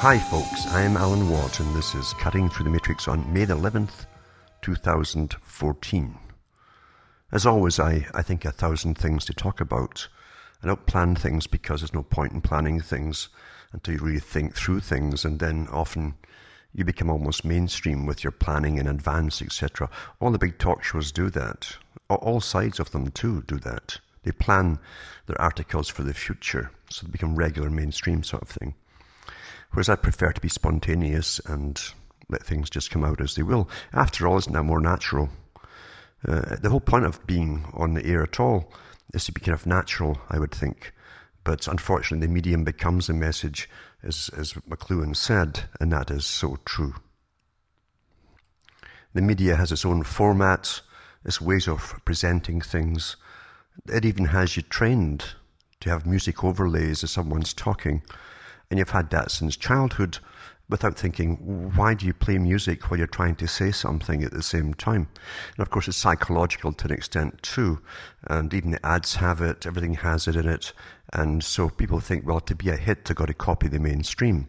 Hi, folks. I'm Alan Watt, and this is Cutting Through the Matrix on May the 11th, 2014. As always, I, I think a thousand things to talk about. I don't plan things because there's no point in planning things until you really think through things, and then often you become almost mainstream with your planning in advance, etc. All the big talk shows do that. All sides of them, too, do that. They plan their articles for the future, so they become regular mainstream sort of thing. Whereas I prefer to be spontaneous and let things just come out as they will. After all, isn't that more natural? Uh, the whole point of being on the air at all is to be kind of natural, I would think. But unfortunately, the medium becomes a message, as, as McLuhan said, and that is so true. The media has its own format, its ways of presenting things. It even has you trained to have music overlays as someone's talking and you've had that since childhood without thinking, why do you play music while you're trying to say something at the same time? And of course, it's psychological to an extent too. And even the ads have it, everything has it in it. And so people think, well, to be a hit, they've got to copy the mainstream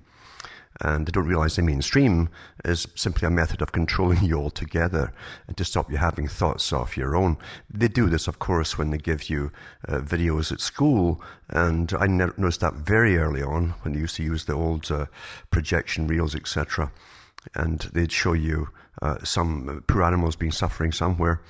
and they don't realize the mainstream is simply a method of controlling you altogether and to stop you having thoughts of your own. They do this, of course, when they give you uh, videos at school, and I noticed that very early on when they used to use the old uh, projection reels, etc., and they'd show you uh, some poor animals being suffering somewhere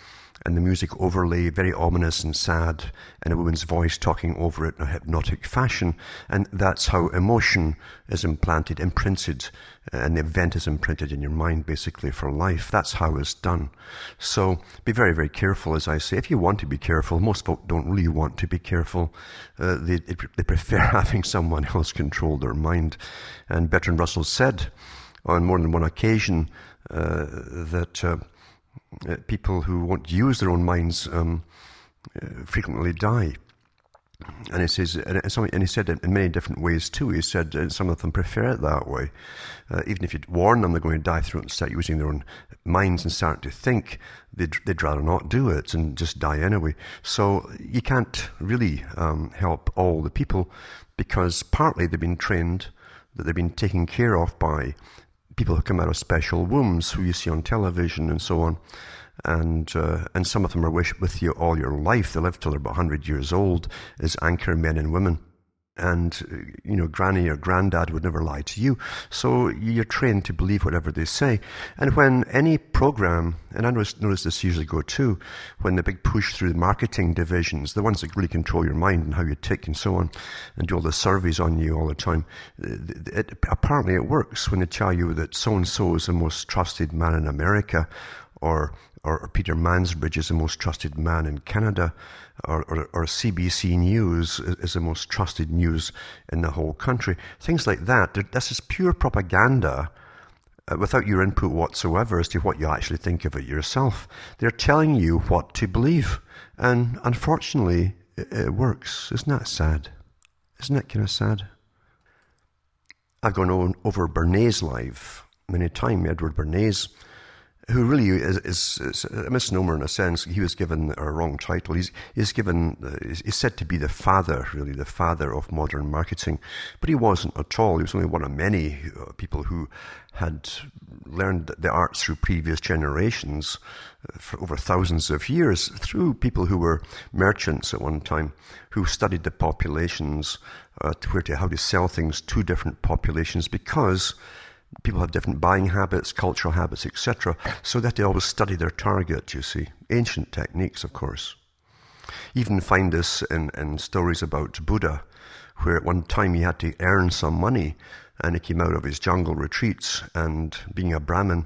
and the music overlay, very ominous and sad, and a woman's voice talking over it in a hypnotic fashion. And that's how emotion is implanted, imprinted, and the event is imprinted in your mind basically for life. That's how it's done. So be very, very careful, as I say. If you want to be careful, most folk don't really want to be careful. Uh, they, they prefer having someone else control their mind. And Bertrand Russell said on more than one occasion uh, that. Uh, uh, people who won't use their own minds um, uh, frequently die. And he says, and he said in many different ways too. He said uh, some of them prefer it that way. Uh, even if you warn them they're going to die through it and start using their own minds and start to think, they'd, they'd rather not do it and just die anyway. So you can't really um, help all the people because partly they've been trained, that they've been taken care of by people who come out of special wombs who you see on television and so on. And, uh, and some of them are with you all your life. They live till they're about 100 years old as anchor men and women and uh, you know granny or granddad would never lie to you. So you're trained to believe whatever they say. And when any program and i notice, this usually go too when the big push through the marketing divisions the ones that really control your mind and how you tick and so on and do all the surveys on you all the time it, it, apparently it works when they tell you that so and so is the most trusted man in america or or, Peter Mansbridge is the most trusted man in Canada, or, or, or, CBC News is the most trusted news in the whole country. Things like that. This is pure propaganda uh, without your input whatsoever as to what you actually think of it yourself. They're telling you what to believe. And unfortunately, it, it works. Isn't that sad? Isn't that kind of sad? I've gone on over Bernays' life many times, Edward Bernays who really is, is, is, a misnomer in a sense. He was given a wrong title. He's, he's given, uh, he's said to be the father, really, the father of modern marketing. But he wasn't at all. He was only one of many uh, people who had learned the arts through previous generations uh, for over thousands of years through people who were merchants at one time who studied the populations uh, to where to how to sell things to different populations because people have different buying habits, cultural habits, etc., so that they always study their target, you see. Ancient techniques, of course. Even find this in, in stories about Buddha, where at one time he had to earn some money and he came out of his jungle retreats and being a Brahmin,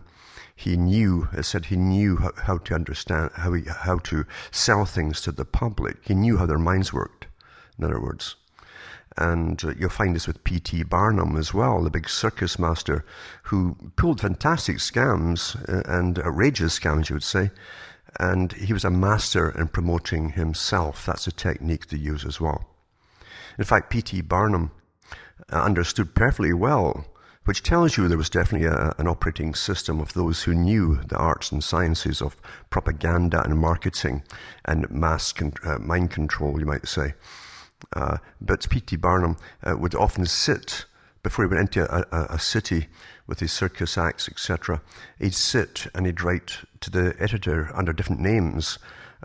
he knew, it said he knew how, how to understand, how, he, how to sell things to the public. He knew how their minds worked, in other words. And uh, you'll find this with P.T. Barnum as well, the big circus master who pulled fantastic scams uh, and outrageous scams, you would say. And he was a master in promoting himself. That's a technique to use as well. In fact, P.T. Barnum uh, understood perfectly well, which tells you there was definitely a, an operating system of those who knew the arts and sciences of propaganda and marketing and mass con- uh, mind control, you might say. Uh, but P.T. Barnum uh, would often sit before he went into a, a, a city with his circus acts, etc., he'd sit and he'd write to the editor under different names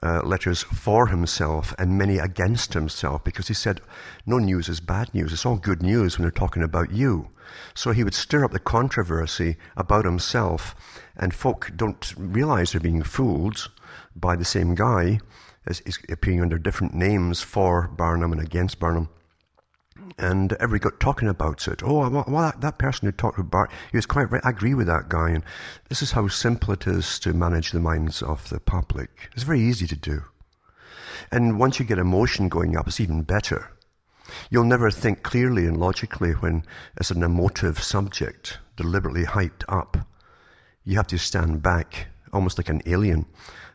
uh, letters for himself and many against himself because he said, No news is bad news. It's all good news when they're talking about you. So he would stir up the controversy about himself, and folk don't realize they're being fooled by the same guy as is appearing under different names for Barnum and against Barnum. And everybody got talking about it. Oh, well, that, that person who talked with Bart, he was quite right. I agree with that guy. And this is how simple it is to manage the minds of the public. It's very easy to do. And once you get emotion going up, it's even better. You'll never think clearly and logically when it's an emotive subject, deliberately hyped up. You have to stand back, almost like an alien,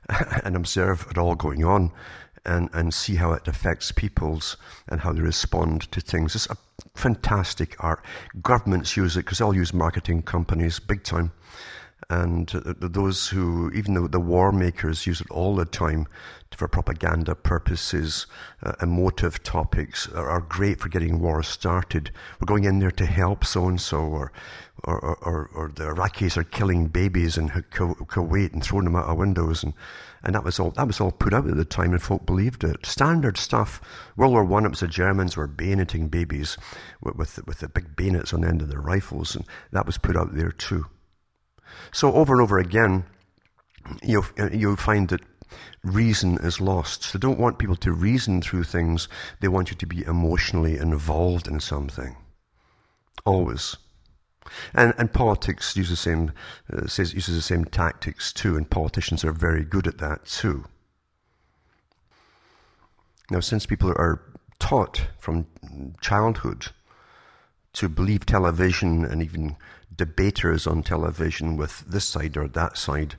and observe it all going on and, and see how it affects peoples and how they respond to things. It's a fantastic art. Governments use it because they'll use marketing companies big time. And those who, even the, the war makers, use it all the time for propaganda purposes. Uh, emotive topics are, are, great for getting wars started. We're going in there to help so and so, or or, or, or the Iraqis are killing babies in Kuwait and throwing them out of windows, and and that was all that was all put out at the time, and folk believed it. Standard stuff. World War One, it was the Germans were bayoneting babies with with, with the big bayonets on the end of their rifles, and that was put out there too. So over and over again, you you find that reason is lost. So They don't want people to reason through things. They want you to be emotionally involved in something. Always. And, and politics use the same, uh, says, uses the same tactics too, and politicians are very good at that too. Now, since people are taught from childhood to believe television and even debaters on television with this side or that side,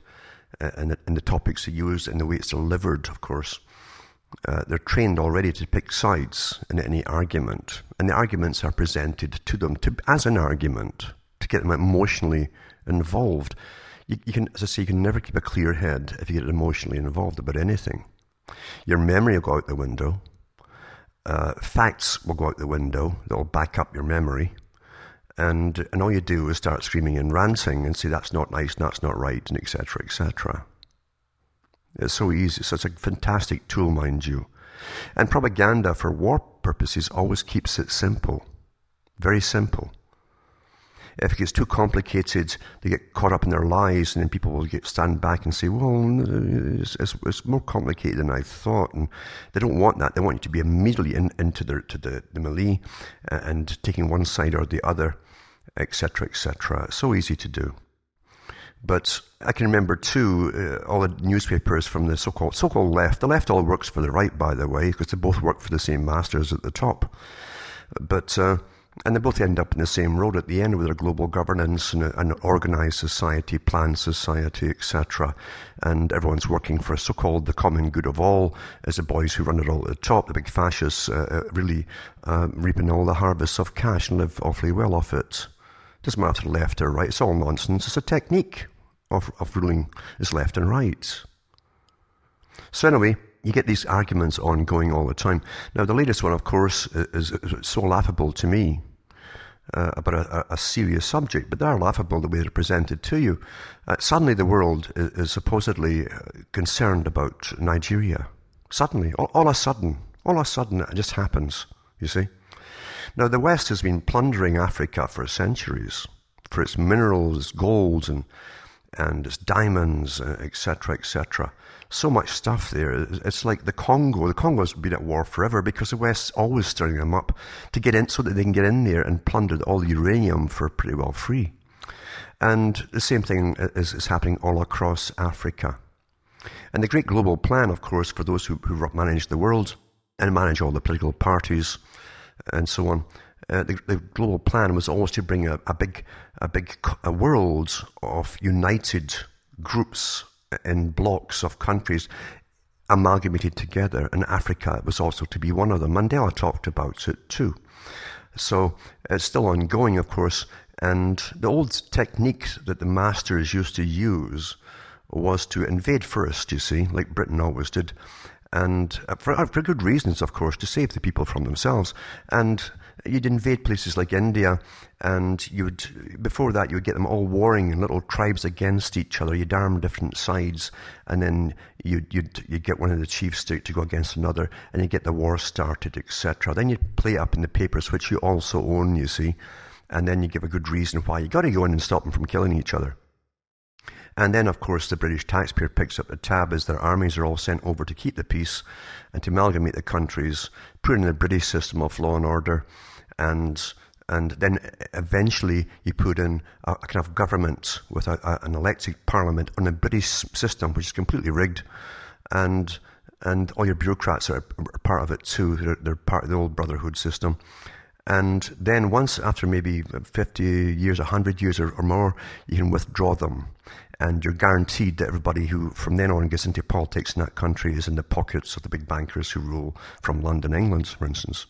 uh, and, the, and, the, topics they use and the way it's delivered, of course, uh, they're trained already to pick sides in any argument, and the arguments are presented to them to, as an argument to get them emotionally involved. You, you, can, as I say, you can never keep a clear head if you get emotionally involved about anything. Your memory will go out the window. Uh, facts will go out the window. They'll back up your memory. And, and all you do is start screaming and ranting and say, that's not nice, that's not right, and etc., etc. It's so easy. So it's a fantastic tool, mind you. And propaganda for war purposes always keeps it simple. Very simple. If it gets too complicated, they get caught up in their lies, and then people will get stand back and say, "Well, it's, it's, it's more complicated than I thought." And they don't want that. They want you to be immediately in, into the to the, the melee and taking one side or the other, etc., etc. So easy to do. But I can remember too uh, all the newspapers from the so-called so-called left. The left all works for the right, by the way, because they both work for the same masters at the top. But uh, and they both end up in the same road at the end with their global governance and an organized society, planned society, etc. And everyone's working for so-called the common good of all, as the boys who run it all at the top, the big fascists, uh, uh really uh, reaping all the harvests of cash and live awfully well off it. Doesn't matter left or right, it's all nonsense. It's a technique of, of ruling is left and right. So anyway, you get these arguments ongoing all the time. Now, the latest one, of course, is, is so laughable to me uh, about a, a, serious subject, but they're laughable the way they're presented to you. Uh, suddenly, the world is, is, supposedly uh, concerned about Nigeria. Suddenly, all, all of a sudden, all of a sudden, it just happens, you see. Now, the West has been plundering Africa for centuries for its minerals, gold, and, and its diamonds, etc., uh, etc so much stuff there. It's like the Congo. The Congo's been at war forever because the West's always stirring them up to get in so that they can get in there and plunder all the uranium for pretty well free. And the same thing is, is happening all across Africa. And the great global plan, of course, for those who, who manage the world and manage all the political parties and so on, uh, the, the, global plan was always to bring a, a big, a big a world of united groups in blocks of countries amalgamated together, and Africa was also to be one of them. Mandela talked about it too. So it's still ongoing, of course, and the old technique that the masters used to use was to invade first, you see, like Britain always did, and uh, for, uh, for good reasons, of course, to save the people from themselves. And you'd invade places like India, and you would before that you would get them all warring in little tribes against each other. You'd arm different sides, and then you'd you'd, you'd get one of the chiefs to, to go against another, and you get the war started, etc. Then you'd play up in the papers, which you also own, you see, and then you give a good reason why you got to go in and stop them from killing each other. And then, of course, the British taxpayer picks up the tab as their armies are all sent over to keep the peace and to amalgamate the countries, put in a British system of law and order, and and then eventually you put in a, a kind of government with a, a, an elected parliament on a British system, which is completely rigged, and and all your bureaucrats are, are part of it too. They're, they're part of the old brotherhood system. And then once after maybe 50 years, 100 years or, or more, you can withdraw them and you're guaranteed that everybody who from then on gets into politics in that country is in the pockets of the big bankers who rule from London, England, for instance.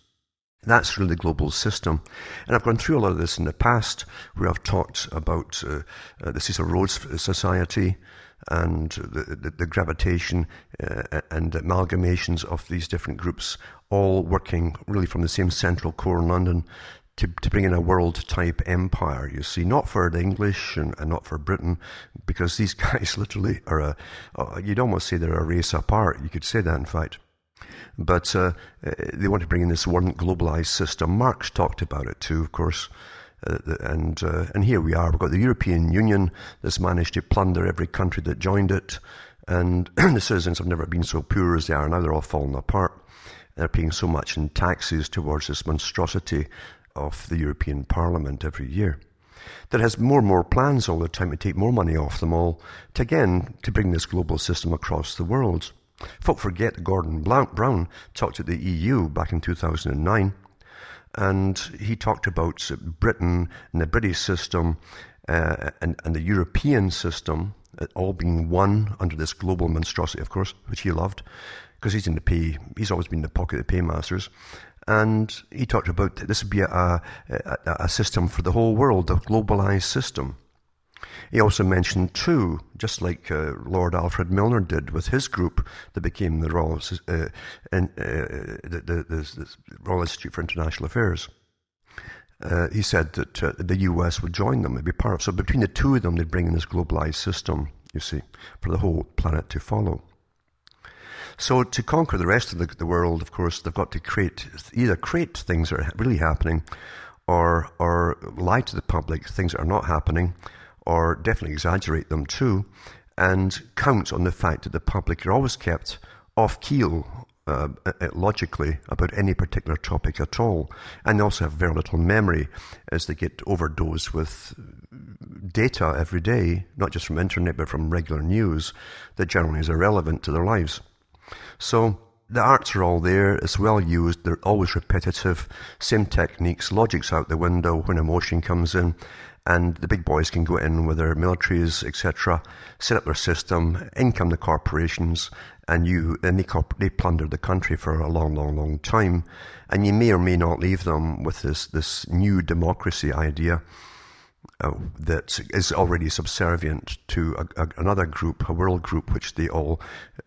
That's really the global system. And I've gone through a lot of this in the past where I've talked about uh, uh, the Cecil Rhodes Society and the, the, the gravitation uh, and amalgamations of these different groups all working really from the same central core in London to, to bring in a world type empire, you see, not for the English and, and, not for Britain, because these guys literally are a, uh, you'd almost say they're a race apart. You could say that, in fact. But uh, uh they want to bring in this one globalized system. Marx talked about it too, of course. Uh, and uh, and here we are. We've got the European Union that's managed to plunder every country that joined it, and the citizens have never been so poor as they are now. They're all falling apart. They're paying so much in taxes towards this monstrosity of the European Parliament every year that has more and more plans all the time to take more money off them all to again to bring this global system across the world. Folk forget Gordon Brown talked at the EU back in 2009 and he talked about Britain and the British system uh, and, and the European system all being one under this global monstrosity, of course, which he loved because he's in the pay, he's always been in the pocket of the paymasters. And he talked about this would be a, a, a system for the whole world, a globalized system. He also mentioned, too, just like uh, Lord Alfred Milner did with his group that became the Royal, uh, uh, the, the, the, Royal Institute for International Affairs. Uh, he said that uh, the US would join them, it'd be part of. So between the two of them, they'd bring in this globalized system, you see, for the whole planet to follow. So to conquer the rest of the, the world, of course, they've got to create either create things that are really happening, or or lie to the public things that are not happening, or definitely exaggerate them too, and count on the fact that the public are always kept off keel uh, uh logically about any particular topic at all, and they also have very little memory as they get overdosed with data every day, not just from internet but from regular news that generally is irrelevant to their lives. So the arts are all there, it's well used, they're always repetitive, same techniques, logic's out the window when emotion comes in, and the big boys can go in with their militaries, etc., set up their system, in come the corporations, and you, and they, they plunder the country for a long, long, long time, and you may or may not leave them with this, this new democracy idea uh, that is already subservient to a, a, another group, a world group, which they all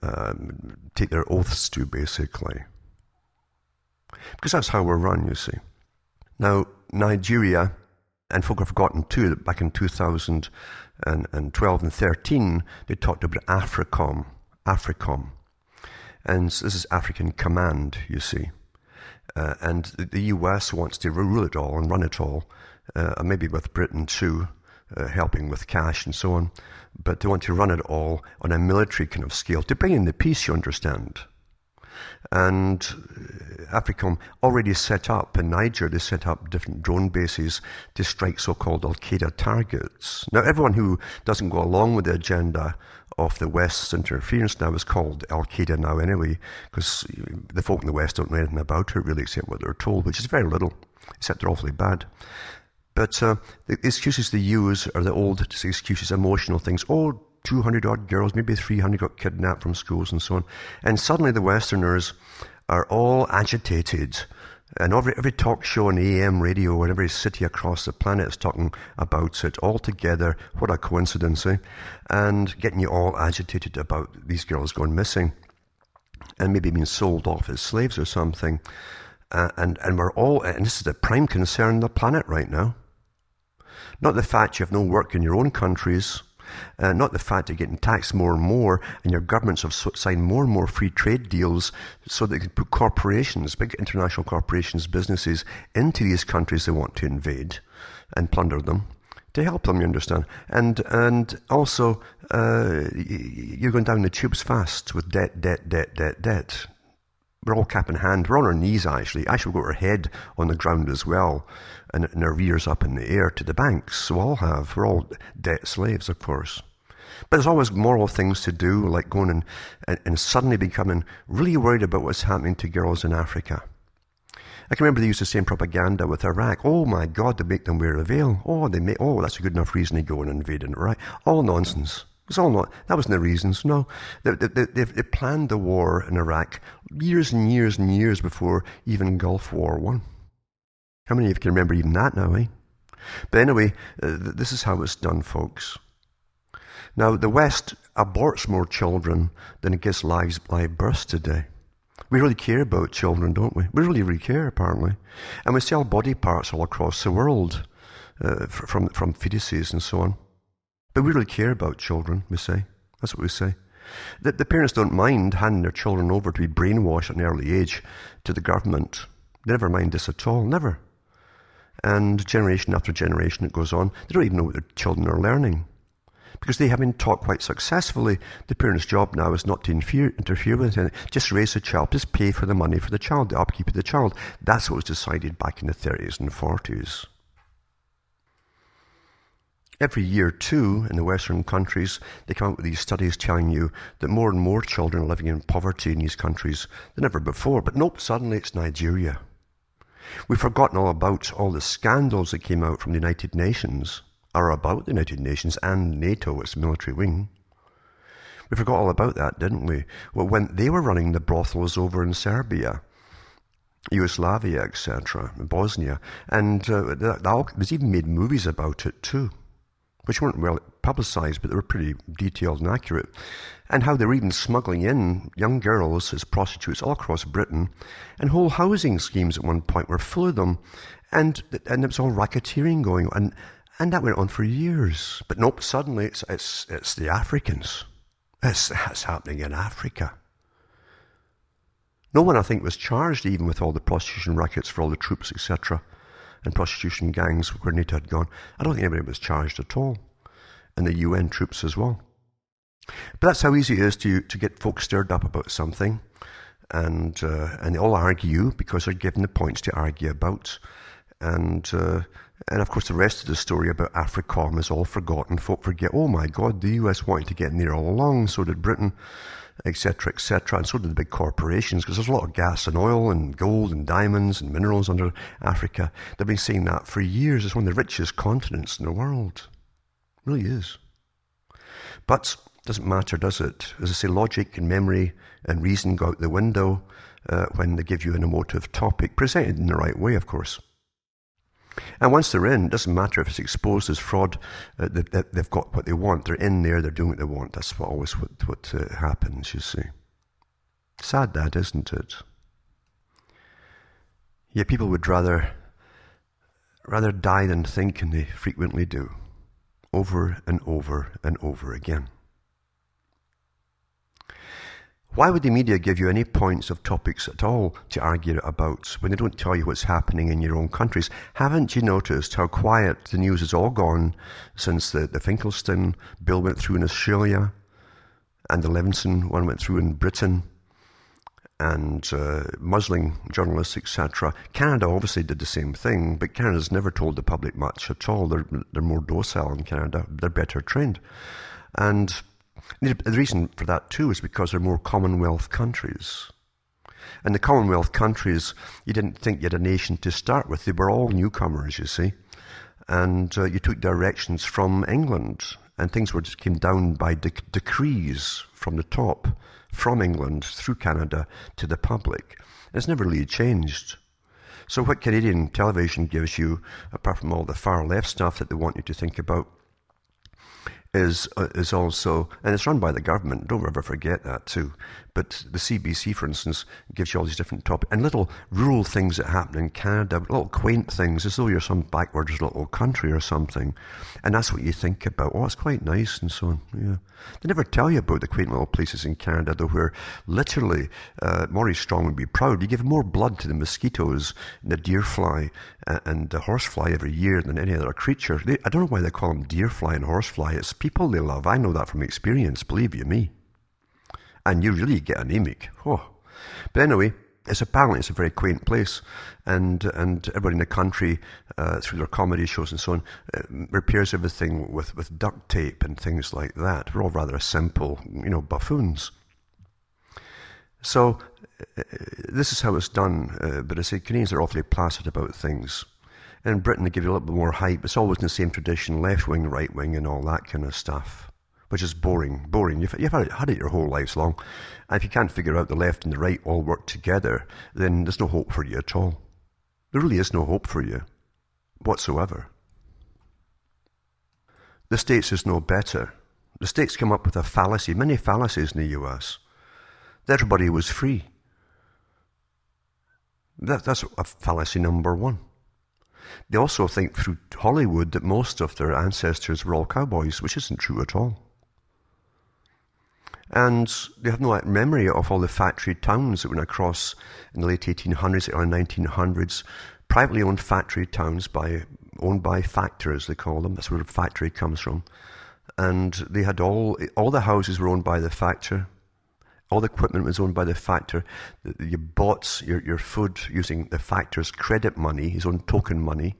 um, take their oaths to, basically. Because that's how we're run, you see. Now, Nigeria, and folk have forgotten too that back in 2012 and 13, they talked about AFRICOM, AFRICOM. And this is African Command, you see. Uh, and the US wants to rule it all and run it all uh, maybe with Britain too, uh, helping with cash and so on. But they want to run it all on a military kind of scale to bring in the peace, you understand. And uh, AFRICOM already set up in Niger, they set up different drone bases to strike so called Al Qaeda targets. Now, everyone who doesn't go along with the agenda of the West's interference now is called Al Qaeda now, anyway, because the folk in the West don't know anything about it really except what they're told, which is very little, except they're awfully bad. But uh, the excuses they use are the old excuses, emotional things. Oh, 200 odd girls, maybe 300 got kidnapped from schools and so on. And suddenly the Westerners are all agitated. And every, every talk show on AM radio and every city across the planet is talking about it all together. What a coincidence, eh? And getting you all agitated about these girls going missing and maybe being sold off as slaves or something. Uh, and, and we're all, and this is the prime concern of the planet right now. Not the fact you have no work in your own countries, uh, not the fact you're getting taxed more and more, and your governments have signed more and more free trade deals so they can put corporations, big international corporations, businesses, into these countries they want to invade and plunder them to help them, you understand. And and also, uh, you're going down the tubes fast with debt, debt, debt, debt, debt. We're all cap in hand. We're on our knees, actually. Actually, we've got our head on the ground as well, and, and our ears up in the air to the banks. So we all have. We're all debt slaves, of course. But there's always moral things to do, like going and, and, and suddenly becoming really worried about what's happening to girls in Africa. I can remember they used the same propaganda with Iraq. Oh my God, they make them wear a veil. Oh, they make, oh, that's a good enough reason to go and invade it, right? All nonsense. It's all not, that wasn't the reasons, no. They, they, they, they planned the war in Iraq years and years and years before even Gulf War One. How many of you can remember even that now, eh? But anyway, uh, this is how it's done, folks. Now, the West aborts more children than it gives lives, by birth today. We really care about children, don't we? We really, really care, apparently. And we sell body parts all across the world uh, from, from fetuses and so on. But we really care about children, we say. That's what we say. The, the parents don't mind handing their children over to be brainwashed at an early age to the government. Never mind this at all, never. And generation after generation it goes on. They don't even know what their children are learning because they have been taught quite successfully. The parent's job now is not to interfere, interfere with it, just raise the child, just pay for the money for the child, the upkeep of the child. That's what was decided back in the 30s and 40s. Every year, too, in the Western countries, they come out with these studies telling you that more and more children are living in poverty in these countries than ever before. But nope, suddenly it's Nigeria. We've forgotten all about all the scandals that came out from the United Nations are about the United Nations and NATO, its military wing. We forgot all about that, didn't we? Well, when they were running the brothels over in Serbia, Yugoslavia, etc., Bosnia, and uh, there's even made movies about it too, which weren't well publicized, but they were pretty detailed and accurate. And how they were even smuggling in young girls as prostitutes all across Britain, and whole housing schemes at one point were full of them, and and it was all racketeering going on. And and that went on for years. But nope, suddenly it's, it's, it's the Africans. It's, it's happening in Africa. No one, I think, was charged even with all the prostitution rackets for all the troops, etc., and prostitution gangs where NATO had gone. I don't think anybody was charged at all. And the UN troops as well. But that's how easy it is to, to get folks stirred up about something. And, uh, and they all argue because they're given the points to argue about. And uh, and of course, the rest of the story about AFRICOM is all forgotten. Folk forget, oh my God, the US wanted to get in there all along, so did Britain, etc., etc., and so did the big corporations, because there's a lot of gas and oil and gold and diamonds and minerals under Africa. They've been saying that for years. It's one of the richest continents in the world. It really is. But doesn't matter, does it? As I say, logic and memory and reason go out the window uh, when they give you an emotive topic, presented in the right way, of course. And once they're in, it doesn't matter if it's exposed as fraud, uh, they, have got what they want. They're in there, they're doing what they want. That's what, always what, what uh, happens, you see. Sad that, isn't it? Yet people would rather, rather die than think, and they frequently do, over and over and over again. Why would the media give you any points of topics at all to argue about when they don't tell you what's happening in your own countries? Haven't you noticed how quiet the news has all gone since the, the Finkelstein bill went through in Australia and the Leveson one went through in Britain and uh, muzzling journalists, etc. Canada obviously did the same thing, but Canada's never told the public much at all. They're, they're more docile in Canada. They're better trained. And the reason for that too is because they're more Commonwealth countries. And the Commonwealth countries, you didn't think you had a nation to start with. They were all newcomers, you see. And uh, you took directions from England, and things were just came down by de- decrees from the top, from England through Canada to the public. It's never really changed. So what Canadian television gives you, apart from all the far left stuff that they want you to think about, is uh, is also, and it's run by the government. Don't ever forget that too. But the CBC, for instance, gives you all these different topics and little rural things that happen in Canada, little quaint things, as though you're some backwards little country or something. And that's what you think about. Oh, it's quite nice and so on. Yeah. They never tell you about the quaint little places in Canada, though, where literally uh, Maurice Strong would be proud. You give more blood to the mosquitoes and the deer fly and the horsefly every year than any other creature. They, I don't know why they call them deer fly and horsefly. It's people they love. I know that from experience, believe you me and you really get anemic. Oh. But anyway, it's apparently it's a very quaint place, and and everybody in the country uh, through their comedy shows and so on uh, repairs everything with with duct tape and things like that. We're all rather simple, you know, buffoons. So uh, this is how it's done. Uh, but I say Canadians are awfully placid about things. In Britain, they give you a little bit more hype. It's always in the same tradition: left wing, right wing, and all that kind of stuff which is boring. Boring. You've, you've had it your whole lives long. And if you can't figure out the left and the right all work together, then there's no hope for you at all. There really is no hope for you whatsoever. The States is no better. The States come up with a fallacy, many fallacies in the US, that everybody was free. That, that's a fallacy number one. They also think through Hollywood that most of their ancestors were all cowboys, which isn't true at all. And they have no memory of all the factory towns that went across in the late 1800s, early 1900s, privately owned factory towns by, owned by factors, they call them. That's where factory comes from. And they had all, all the houses were owned by the factor. All the equipment was owned by the factor. You bought your, your food using the factor's credit money, his own token money.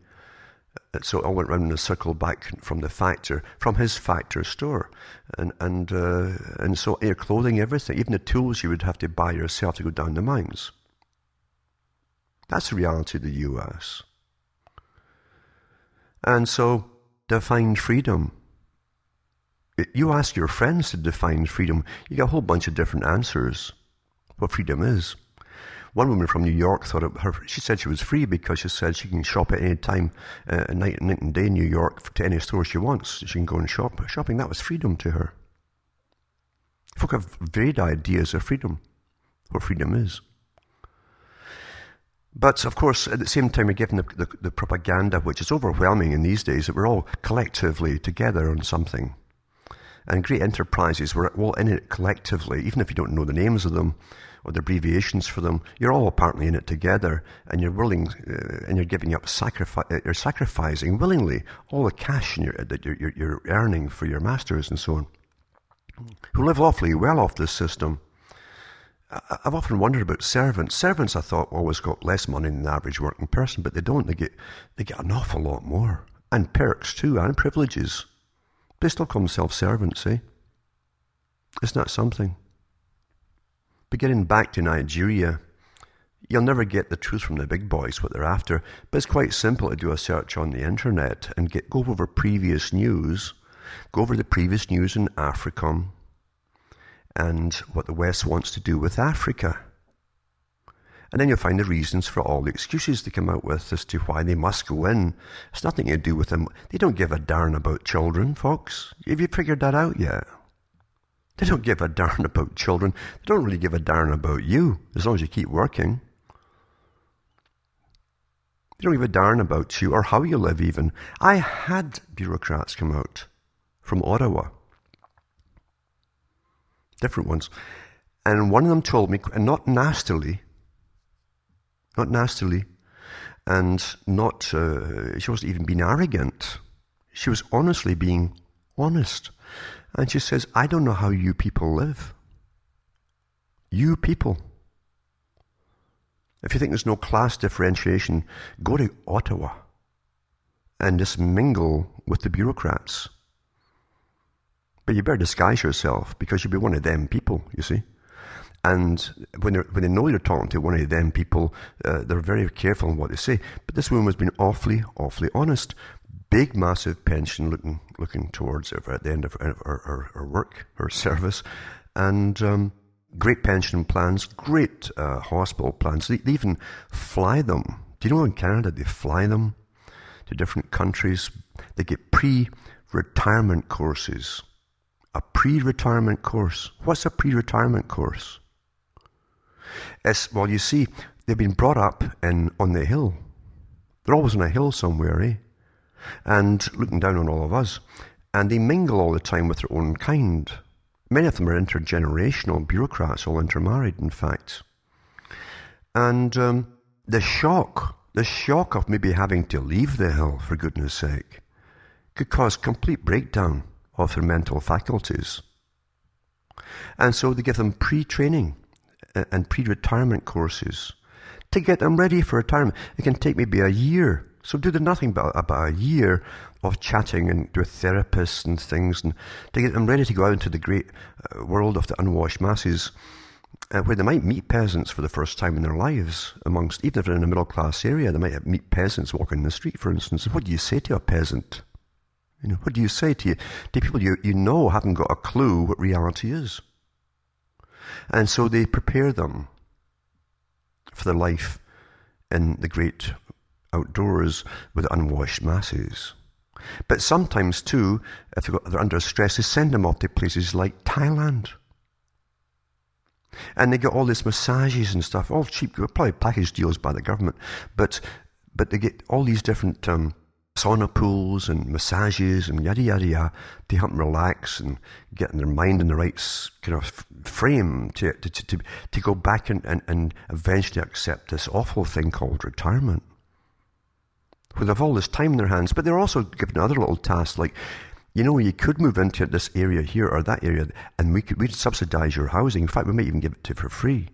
So it all went round in a circle back from the factor, from his factor store. And, and, uh, and so your clothing, everything, even the tools you would have to buy yourself to go down the mines. That's the reality of the US. And so, define freedom. You ask your friends to define freedom, you get a whole bunch of different answers. What freedom is. One woman from New York thought her, she said she was free because she said she can shop at any time, uh, night, night and day in New York to any store she wants. She can go and shop. Shopping, that was freedom to her. Folk have varied ideas of freedom, what freedom is. But of course, at the same time, we're given the, the, the, propaganda, which is overwhelming in these days, that we're all collectively together on something. And great enterprises, we're all in it collectively, even if you don't know the names of them or the abbreviations for them. You're all apparently in it together, and you're willing, uh, and you're giving up, sacrifice, uh, you're sacrificing willingly all the cash your, that you're, you're, you're earning for your masters and so on, who live awfully well off this system. I've often wondered about servants. Servants, I thought, always got less money than the average working person, but they don't. They get, they get an awful lot more. And perks too, and privileges. They still call themselves servants, eh? Isn't that something? But getting back to Nigeria, you'll never get the truth from the big boys, what they're after. But it's quite simple to do a search on the internet and get, go over previous news, go over the previous news in Africa and what the West wants to do with Africa. And then you'll find the reasons for all the excuses they come out with as to why they must go in. It's nothing to do with them. They don't give a darn about children, folks. Have you figured that out yet? They don't give a darn about children. They don't really give a darn about you, as long as you keep working. They don't give a darn about you or how you live, even. I had bureaucrats come out from Ottawa, different ones, and one of them told me, and not nastily, not nastily, and not, uh, she wasn't even being arrogant. She was honestly being honest. And she says, I don't know how you people live. You people. If you think there's no class differentiation, go to Ottawa and just mingle with the bureaucrats. But you better disguise yourself because you'll be one of them people, you see. And when, when they know you're talking to one of them people, uh, they're very careful in what they say. But this woman has been awfully, awfully honest big, massive pension looking looking towards at the end of her, her work, her service, and um, great pension plans, great uh, hospital plans. They, they, even fly them. Do you know in Canada they fly them to different countries They get pre-retirement courses. A pre-retirement course. What's a pre-retirement course? It's, well, you see, they've been brought up in, on the hill. They're always on a hill somewhere, eh? And looking down on all of us. And they mingle all the time with their own kind. Many of them are intergenerational bureaucrats, all intermarried, in fact. And um, the shock, the shock of maybe having to leave the hill, for goodness sake, could cause complete breakdown of their mental faculties. And so they give them pre training uh, and pre retirement courses to get them ready for retirement. It can take maybe a year. So do the nothing but about a year of chatting and with therapists and things and to get them ready to go out into the great uh, world of the unwashed masses uh, where they might meet peasants for the first time in their lives amongst, even if they're in a middle class area, they might meet peasants walking in the street, for instance. What do you say to a peasant? You know, what do you say to, you, to people you, you know haven't got a clue what reality is? And so they prepare them for their life in the great outdoors with unwashed masses. But sometimes, too, if they're under stress, they send them off to places like Thailand. And they get all these massages and stuff, all cheap, probably package deals by the government, but, but they get all these different um, sauna pools and massages and yada yada yada to help them relax and get their mind in the right kind of frame to, to, to, to go back and, and, and eventually accept this awful thing called retirement. They have all this time in their hands, but they're also given other little tasks like, you know, you could move into this area here or that area and we could we'd subsidize your housing. In fact, we might even give it to you for free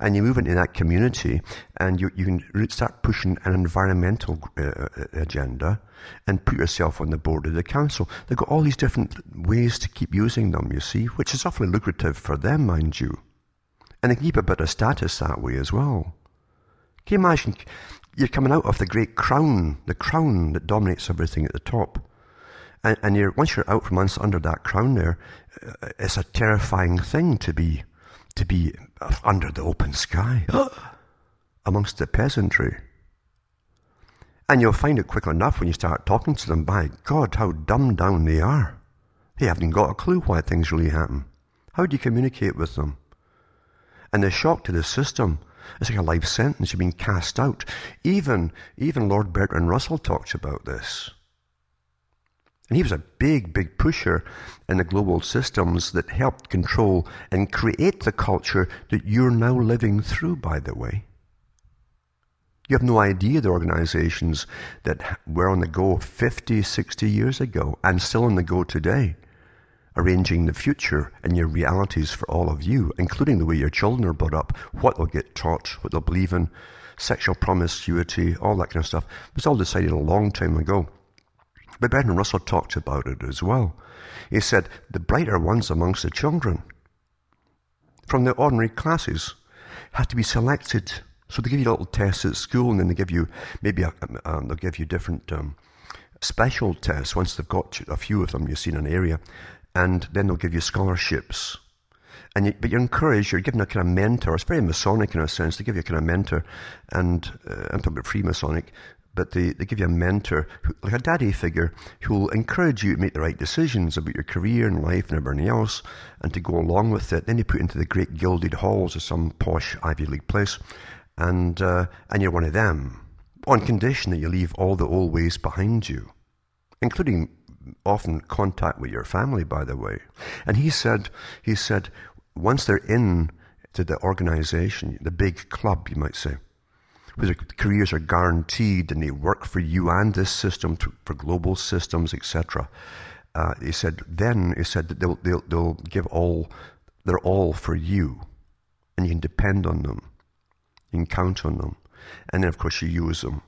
and you move into that community and you, you can start pushing an environmental uh, uh, agenda and put yourself on the board of the council. They've got all these different ways to keep using them, you see, which is awfully lucrative for them, mind you. And they keep a bit of status that way as well. Can you imagine you're coming out of the great crown, the crown that dominates everything at the top. And, and you're, once you're out from under that crown there, uh, it's a terrifying thing to be to be under the open sky amongst the peasantry. And you'll find it quick enough when you start talking to them, by God, how dumbed down they are. They haven't got a clue why things really happen. How do you communicate with them? And the shock to the system is like a life sentence. You're being cast out. Even, even Lord Bertrand Russell talks about this. And he was a big, big pusher in the global systems that helped control and create the culture that you're now living through, by the way. You have no idea the organizations that were on the go 50, 60 years ago and still on the go today, arranging the future and your realities for all of you, including the way your children are brought up, what they'll get taught, what they'll believe in, sexual promiscuity, all that kind of stuff. It was all decided a long time ago. But Bertrand Russell talked about it as well. He said, the brighter ones amongst the children from the ordinary classes had to be selected. So they give you little tests at school and then they give you, maybe a, um, they'll give you different um, special tests once they've got a few of them you see in an area. And then they'll give you scholarships. And you, but you're encouraged, you're given a kind of mentor. It's very Masonic in a sense. They give you a kind of mentor, and uh, I'm talking about Freemasonic, but they, they give you a mentor, who, like a daddy figure, who will encourage you to make the right decisions about your career and life and everything else, and to go along with it. Then you put into the great gilded halls of some posh Ivy League place, and uh, and you're one of them, on condition that you leave all the old ways behind you, including often contact with your family, by the way. And he said, he said, once they're in to the organization, the big club, you might say, where their careers are guaranteed and they work for you and this system to, for global systems, etc. Uh, he said, then he said that they'll, they'll, they'll give all, they're all for you. And you can depend on them. You can count on them. And then, of course, you use them.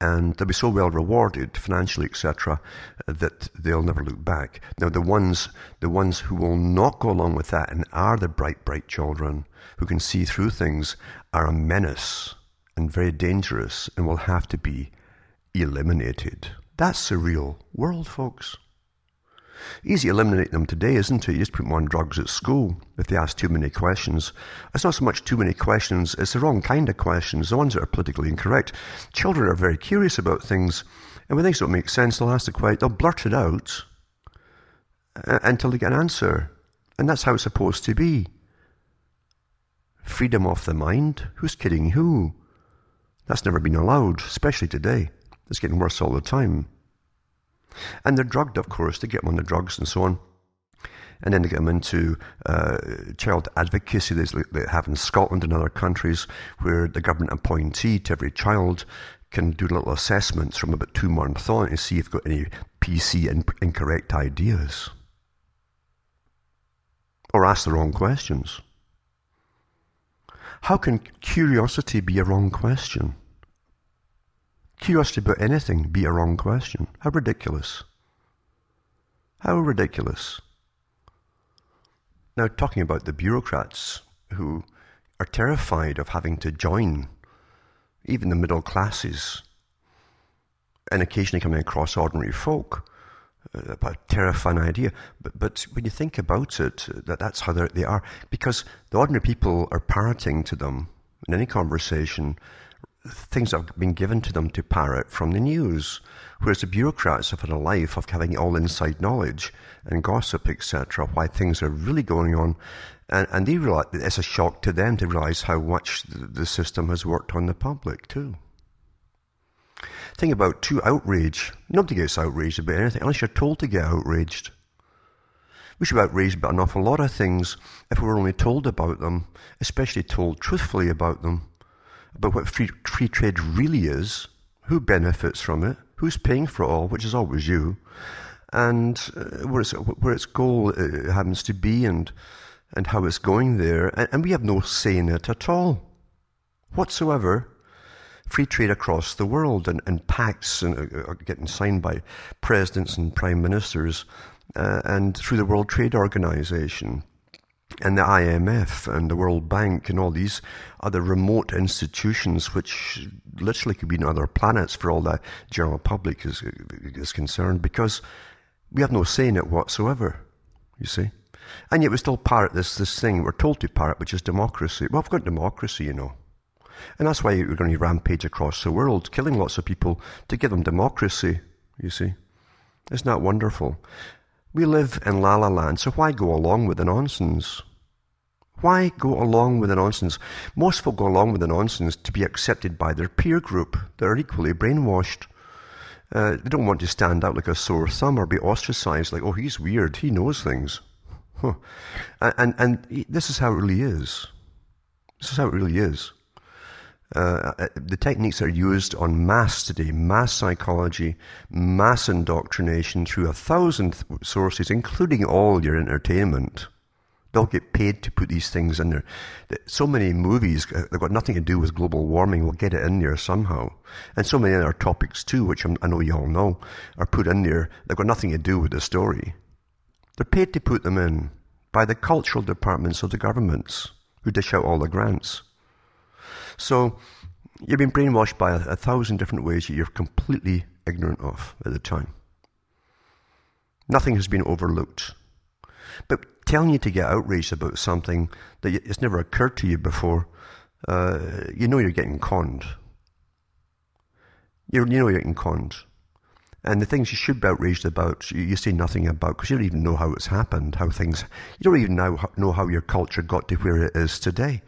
And they'll be so well rewarded financially, etc., that they'll never look back. Now, the ones, the ones who will not go along with that and are the bright, bright children who can see through things are a menace and very dangerous and will have to be eliminated. That's the real world, folks. Easy eliminate them today, isn't it? You just put them on drugs at school if they ask too many questions. It's not so much too many questions, it's the wrong kind of questions, the ones that are politically incorrect. Children are very curious about things And when things don't make sense, they'll ask the question, they'll blurt it out uh, until they get an answer. And that's how it's supposed to be. Freedom of the mind? Who's kidding who? That's never been allowed, especially today. It's getting worse all the time. And they're drugged, of course. They get them on the drugs and so on. And then they get them into uh, child advocacy like they have in Scotland and other countries where the government appointee to every child can do little assessments from about two months on to see if you've got any PC in- incorrect ideas. Or ask the wrong questions. How can curiosity be a wrong question? Curiosity about anything be a wrong question? How ridiculous. How ridiculous. Now, talking about the bureaucrats who are terrified of having to join even the middle classes and occasionally coming across ordinary folk uh, a terrifying idea. But, but when you think about it, that that's how they are. Because the ordinary people are parroting to them in any conversation things that have been given to them to parrot from the news. Whereas the bureaucrats have had a life of having all inside knowledge and gossip, etc., why things are really going on. And, and they realize it's a shock to them to realize how much the system has worked on the public, too Think about true outrage. Nobody gets outraged about anything unless you're told to get outraged. We should be outraged about an awful lot of things if we were only told about them, especially told truthfully about them, about what free, free trade really is, who benefits from it, who's paying for it all, which is always you, and uh, where, its, where its goal uh, happens to be and, and how it's going there. And, and we have no say in it at all, whatsoever free trade across the world and, and pacts and, uh, are getting signed by presidents and prime ministers uh, and through the World Trade Organization and the IMF and the World Bank and all these other remote institutions which literally could be in other planets for all the general public is, is concerned because we have no say in it whatsoever, you see. And yet we still parrot this, this thing we're told to parrot, which is democracy. Well, we've got democracy, you know. And that's why we're going to rampage across the world, killing lots of people to give them democracy, you see. Isn't that wonderful? We live in La La Land, so why go along with the nonsense? Why go along with the nonsense? Most folk go along with the nonsense to be accepted by their peer group. They're equally brainwashed. Uh, they don't want to stand out like a sore thumb or be ostracized like, oh, he's weird, he knows things. Huh. And, and, and this is how it really is. This is how it really is. Uh, uh, the techniques are used on mass today, mass psychology, mass indoctrination through a thousand th- sources, including all your entertainment. They'll get paid to put these things in there. So many movies uh, that got nothing to do with global warming will get it in there somehow. And so many other topics too, which i know you all know, are put in there that have got nothing to do with the story. They're paid to put them in by the cultural departments of the governments who dish out all the grants. So you've been brainwashed by a, a thousand different ways that you're completely ignorant of at the time. Nothing has been overlooked. But telling you to get outraged about something that has never occurred to you before, uh, you know you're getting conned. you you know you're getting conned. And the things you should be outraged about, you, you say nothing about because you don't even know how it's happened, how things, you don't even know, know how your culture got to where it is today.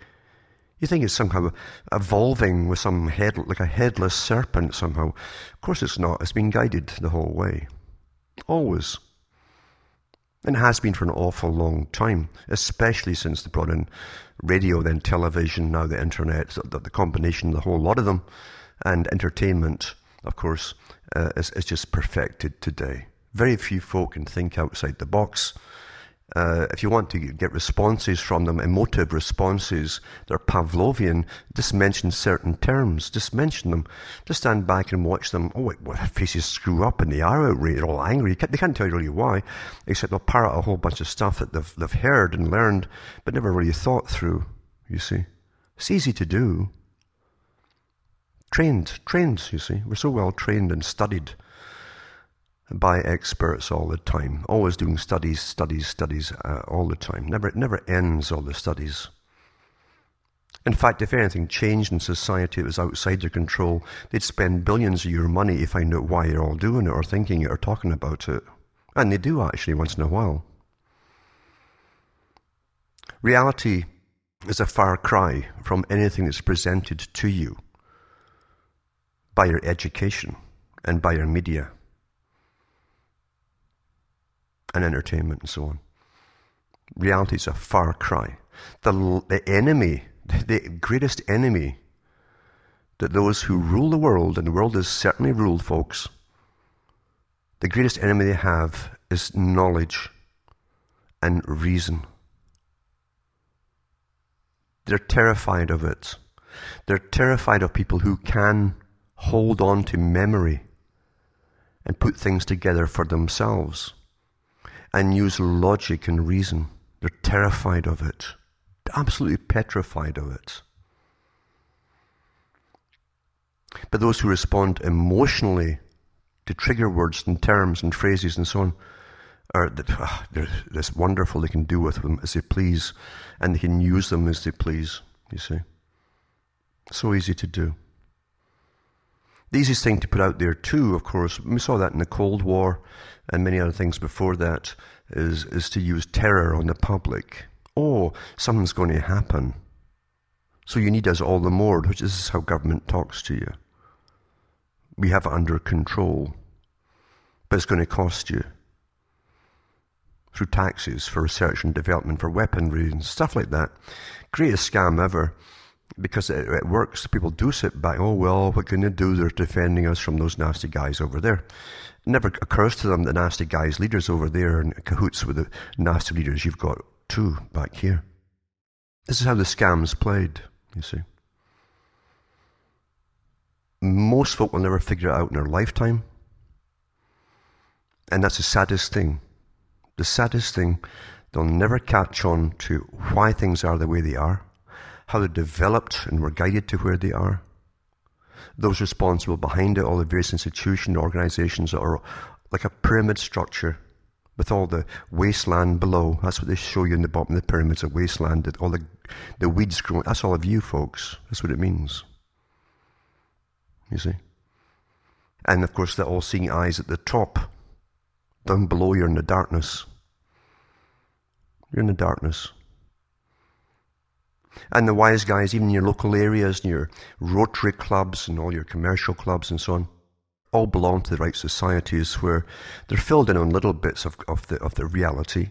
You think it's somehow evolving with some head, like a headless serpent somehow. Of course it's not. It's been guided the whole way. Always. And it has been for an awful long time, especially since they brought in radio, then television, now the internet, so the, combination, the whole lot of them, and entertainment, of course, uh, is, is just perfected today. Very few folk can think outside the box. Uh, if you want to get responses from them, emotive responses, they're Pavlovian, just mention certain terms, just mention them. Just stand back and watch them. Oh, wait, well, their faces screw up and they are outraged, they're all angry. They can't tell you really why, except they'll parrot a whole bunch of stuff that they've, they've heard and learned, but never really thought through, you see. It's easy to do. Trained, trained, you see. We're so well trained and studied by experts all the time, always doing studies, studies, studies uh, all the time. Never, it never ends all the studies. In fact, if anything changed in society that was outside their control, they'd spend billions of your money to find out why you're all doing it or thinking it or talking about it. And they do actually once in a while. Reality is a far cry from anything that's presented to you by your education and by your media and entertainment and so on. Reality is a far cry. The, the enemy, the greatest enemy that those who rule the world, and the world is certainly ruled, folks, the greatest enemy they have is knowledge and reason. They're terrified of it. They're terrified of people who can hold on to memory and put things together for themselves and use logic and reason. They're terrified of it, absolutely petrified of it. But those who respond emotionally to trigger words and terms and phrases and so on are uh, this wonderful they can do with them as they please and they can use them as they please, you see. So easy to do. The easiest thing to put out there too, of course, we saw that in the Cold War and many other things before that, is, is to use terror on the public. Oh, something's going to happen. So you need us all the more, which is how government talks to you. We have it under control, but it's going to cost you through taxes for research and development for weaponry and stuff like that. Greatest scam ever because it, it, works. People do sit back, oh, well, what can they do? They're defending us from those nasty guys over there. It never occurs to them that nasty guys, leaders over there, in cahoots with the nasty leaders you've got too back here. This is how the scam's played, you see. Most folk will never figure it out in their lifetime. And that's the saddest thing. The saddest thing, they'll never catch on to why things are the way they are how they developed and were guided to where they are. Those responsible behind it, all the various institutions, organizations are like a pyramid structure with all the wasteland below. That's what they show you in the bottom of the pyramids, a wasteland, that all the, the weeds growing. That's all of you folks. That's what it means. You see? And of course, the all seeing eyes at the top. Down below, you're in the darkness. You're in the darkness. And the wise guys, even your local areas, and your Rotary clubs and all your commercial clubs and so on, all belong to the right societies where they're filled in on little bits of, of, the, of the reality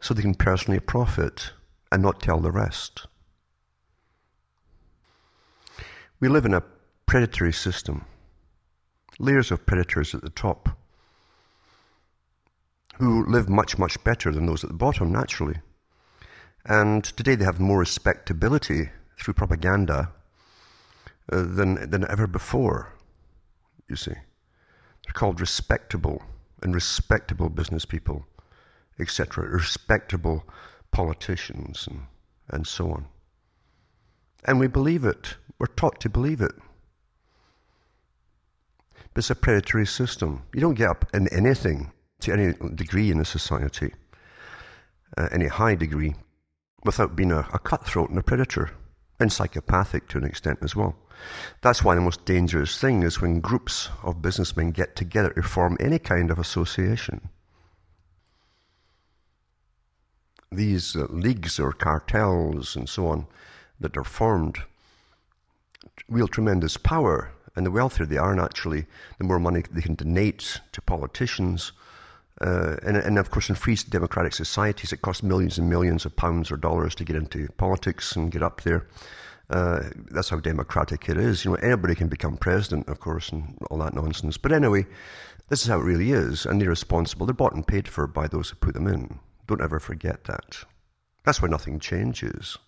so they can personally profit and not tell the rest. We live in a predatory system. Layers of predators at the top who live much, much better than those at the bottom, naturally. And today they have more respectability through propaganda uh, than, than ever before, you see. They're called respectable and respectable business people, etc., respectable politicians, and, and so on. And we believe it. We're taught to believe it. But it's a predatory system. You don't get up in anything to any degree in a society, uh, any high degree, without being a, a cutthroat and a predator, and psychopathic to an extent as well. That's why the most dangerous thing is when groups of businessmen get together to form any kind of association. These uh, leagues or cartels and so on that are formed wield tremendous power, and the wealthier they are naturally, the more money they can donate to politicians, uh, and, and, of course, in free democratic societies, it costs millions and millions of pounds or dollars to get into politics and get up there. Uh, that's how democratic it is. You know, anybody can become president, of course, and all that nonsense. But anyway, this is how it really is, and they're responsible. They're bought and paid for by those who put them in. Don't ever forget that. That's why nothing changes.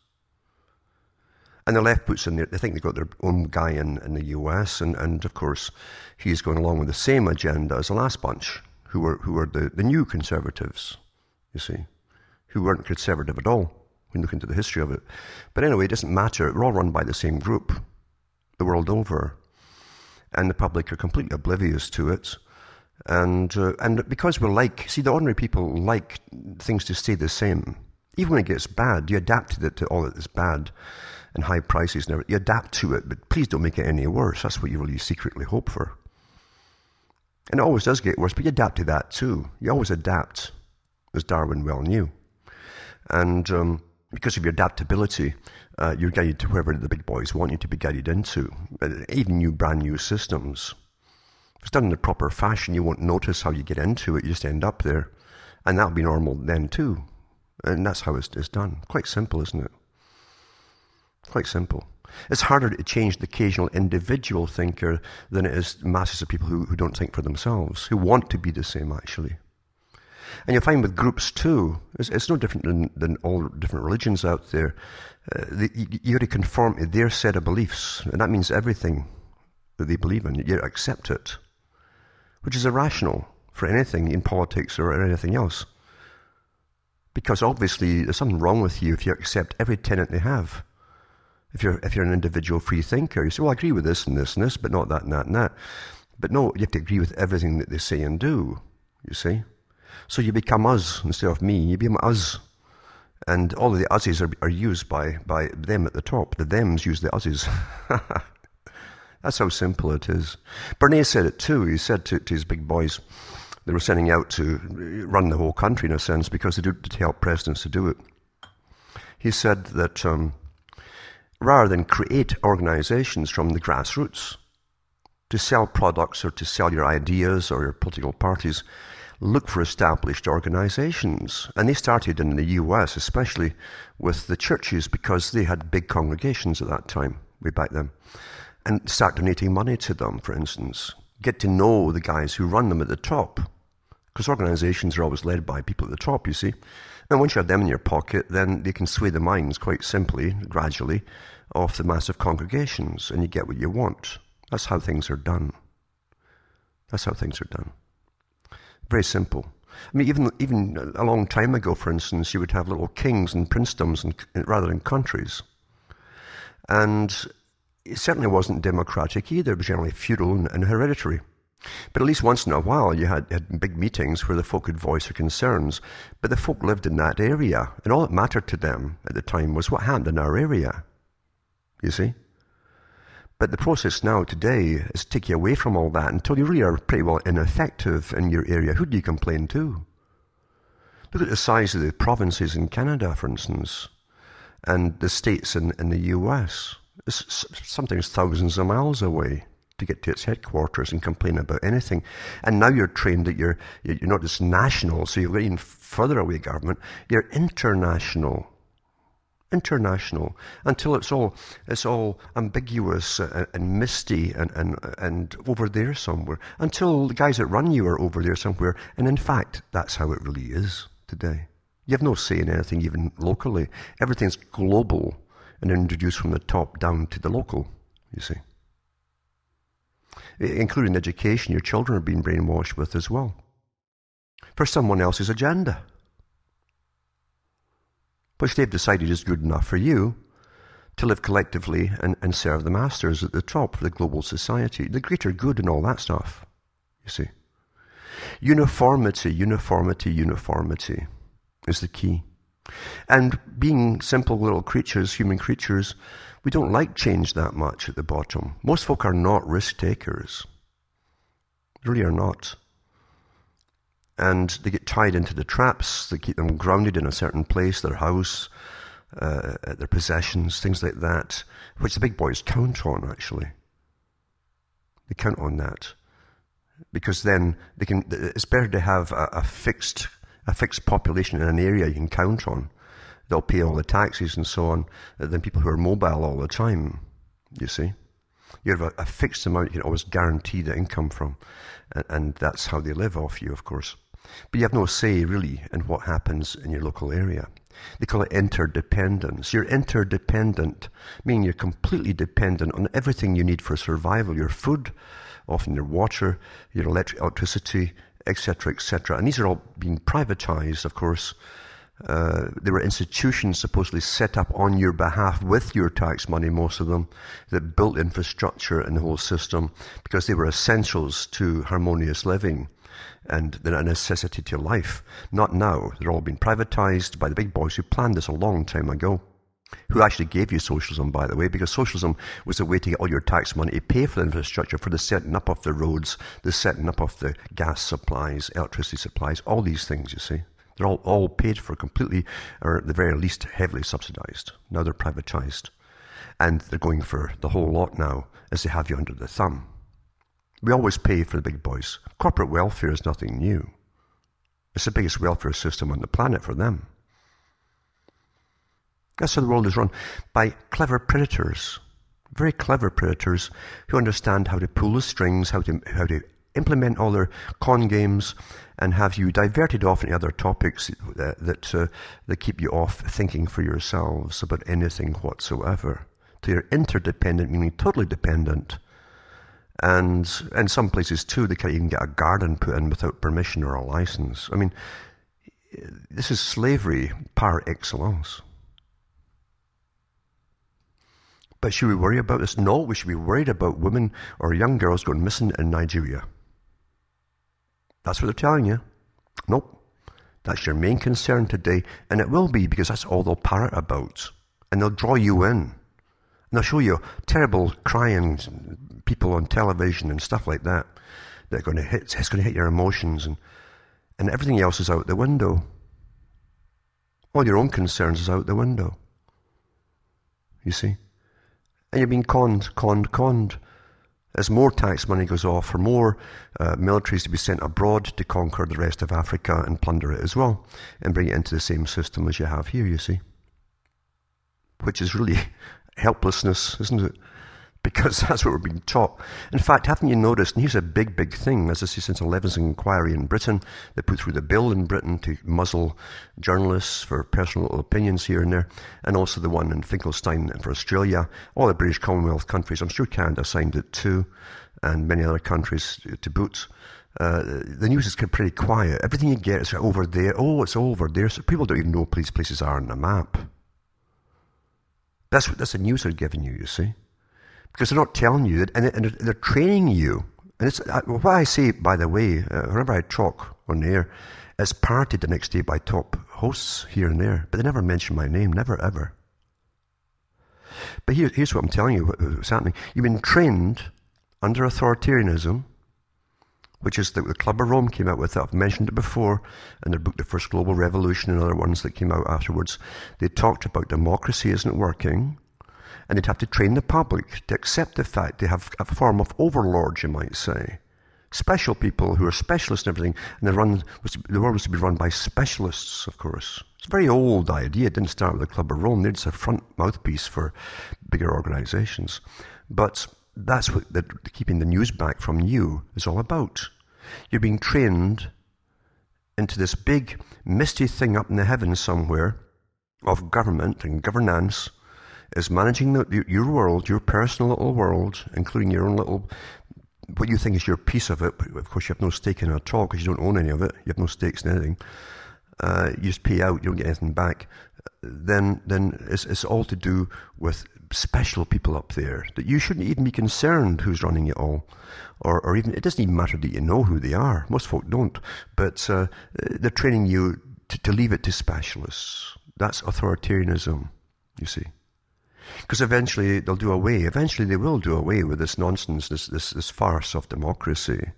And the left puts in there, they think they've got their own guy in, in the US, and, and of course, he's going along with the same agenda as the last bunch who were, who were the, the new conservatives, you see, who weren't conservative at all when you look into the history of it. But anyway, it doesn't matter. We're all run by the same group the world over. And the public are completely oblivious to it. And, uh, and because we're like, see, the ordinary people like things to stay the same. Even when it gets bad, you adapt to it to all that is bad. and high prices and everything. You adapt to it, but please don't make it any worse. That's what you really secretly hope for. And it always does get worse, but you adapt to that too. You always adapt, as Darwin well knew. And um, because of your adaptability, uh, you're guided to wherever the big boys want you to be guided into, even new brand new systems. If it's done in the proper fashion, you won't notice how you get into it. You just end up there. And that'll be normal then too. And that's how it's, it's done. Quite simple, isn't it? Quite simple. It's harder to change the occasional individual thinker than it is masses of people who, who don't think for themselves, who want to be the same actually. And you'll find with groups too, it's, it's no different than, than all different religions out there. Uh, the, you, have to conform to their set of beliefs, and that means everything that they believe in. You accept it, which is irrational for anything in politics or anything else. Because obviously there's something wrong with you if you accept every tenet they have. If you're, if you're an individual free thinker, you say, well, I agree with this and this and this, but not that and that and that. But no, you have to agree with everything that they say and do, you see. So you become us instead of me. You become us. And all of the uses are, are used by, by them at the top. The thems use the uses. That's how simple it is. Bernays said it too. He said to, to his big boys, they were sending out to run the whole country in a sense because they did help presidents to do it. He said that um, rather than create organizations from the grassroots to sell products or to sell your ideas or your political parties, look for established organizations. And they started in the US, especially with the churches, because they had big congregations at that time, way back then. And start donating money to them, for instance. Get to know the guys who run them at the top. Because organizations are always led by people at the top, you see. And once you have them in your pocket, then they can sway the minds quite simply, gradually, of the massive congregations, and you get what you want. That's how things are done. That's how things are done. Very simple. I mean, even even a long time ago, for instance, you would have little kings and princedoms and, rather than countries, and it certainly wasn't democratic either. It was generally feudal and, and hereditary. But at least once in a while, you had, had big meetings where the folk could voice their concerns. But the folk lived in that area, and all that mattered to them at the time was what happened in our area. You see? But the process now today is to take you away from all that until you really are pretty well ineffective in your area. Who do you complain to? Look at the size of the provinces in Canada, for instance, and the states in, in the US. It's sometimes thousands of miles away to get to its headquarters and complain about anything. And now you're trained that you're, you're not just national, so you're getting further away government, you're international. International. Until it's all it's all ambiguous and, and, misty and, and and over there somewhere. Until the guys that run you are over there somewhere. And in fact that's how it really is today. You have no say in anything even locally. Everything's global and introduced from the top down to the local you see including education your children are being brainwashed with as well for someone else's agenda which they've decided is good enough for you to live collectively and, and serve the masters at the top of the global society, the greater good and all that stuff. You see. Uniformity, uniformity, uniformity is the key. And being simple little creatures, human creatures, we don't like change that much at the bottom. Most folk are not risk takers. Really are not and they get tied into the traps that keep them grounded in a certain place, their house, uh, their possessions, things like that, which the big boys count on, actually. They count on that. Because then they can, it's better to have a, a fixed, a fixed population in an area you can count on. They'll pay all the taxes and so on, uh, than people who are mobile all the time, you see. You have a, a fixed amount you can always guarantee the income from, and, and that's how they live off you, of course. But you have no say, really, in what happens in your local area. They call it interdependence. You're interdependent, meaning you're completely dependent on everything you need for survival your food, often your water, your electric, electricity, etc., etc. And these are all being privatized, of course. Uh, there were institutions supposedly set up on your behalf with your tax money, most of them, that built infrastructure in the whole system because they were essentials to harmonious living and they're a necessity to life. Not now. They're all being privatized by the big boys who planned this a long time ago. Who actually gave you socialism, by the way, because socialism was a way to get all your tax money to pay for the infrastructure, for the setting up of the roads, the setting up of the gas supplies, electricity supplies, all these things, you see. They're all, all paid for completely, or at the very least, heavily subsidized. Now they're privatized. And they're going for the whole lot now, as they have you under the thumb. We always pay for the big boys. Corporate welfare is nothing new. It's the biggest welfare system on the planet for them. That's how the world is run by clever predators, very clever predators who understand how to pull the strings, how to, how to implement all their con games, and have you diverted off into other topics that, that, uh, that keep you off thinking for yourselves about anything whatsoever. So you're interdependent, meaning totally dependent. And in some places too, they can't even get a garden put in without permission or a license. I mean, this is slavery par excellence. But should we worry about this? No, we should be worried about women or young girls going missing in Nigeria. That's what they're telling you. Nope. That's your main concern today, and it will be because that's all they'll parrot about. And they'll draw you in. And they'll show you terrible crying people on television and stuff like that. They're going to hit, it's going to hit your emotions, and, and everything else is out the window. All your own concerns is out the window. You see? And you're being conned, conned, conned. As more tax money goes off for more uh, militaries to be sent abroad to conquer the rest of Africa and plunder it as well, and bring it into the same system as you have here, you see. Which is really helplessness, isn't it? Because that's what we're being taught. In fact, haven't you noticed, and here's a big, big thing, as I see since the Leveson inquiry in Britain, they put through the bill in Britain to muzzle journalists for personal opinions here and there, and also the one in Finkelstein for Australia, all the British Commonwealth countries, I'm sure Canada signed it too, and many other countries to boot. Uh, the news is pretty quiet. Everything you get is over there. Oh, it's over there. So people don't even know these places are on the map. That's, that's the news they're giving you, you see because they're not telling you, and, and they're training you. And it's what I say, by the way, uh, whenever I talk on air, is parted the next day by top hosts here and there, but they never mention my name, never ever. But here, here's what I'm telling you what's happening. You've been trained under authoritarianism, which is that the Club of Rome came out with. I've mentioned it before in their book, The First Global Revolution, and other ones that came out afterwards. They talked about democracy isn't working and they'd have to train the public to accept the fact they have a form of overlords, you might say. Special people who are specialists in everything, and the, run, the world was to be run by specialists, of course. It's a very old idea. It didn't start with the Club of Rome. Just a front mouthpiece for bigger organizations. But that's what the, keeping the news back from you is all about. You're being trained into this big, misty thing up in the heavens somewhere of government and governance is managing the, your world, your personal little world, including your own little, what you think is your piece of it. But of course, you have no stake in it at all because you don't own any of it. You have no stakes in anything. Uh, you just pay out, you don't get anything back. Then, then it's, it's all to do with special people up there that you shouldn't even be concerned who's running it all. Or, or even, it doesn't even matter that you know who they are. Most folk don't. But uh, they're training you to, to leave it to specialists. That's authoritarianism, you see. Because eventually they'll do away, eventually they will do away with this nonsense, this, this, this farce of democracy.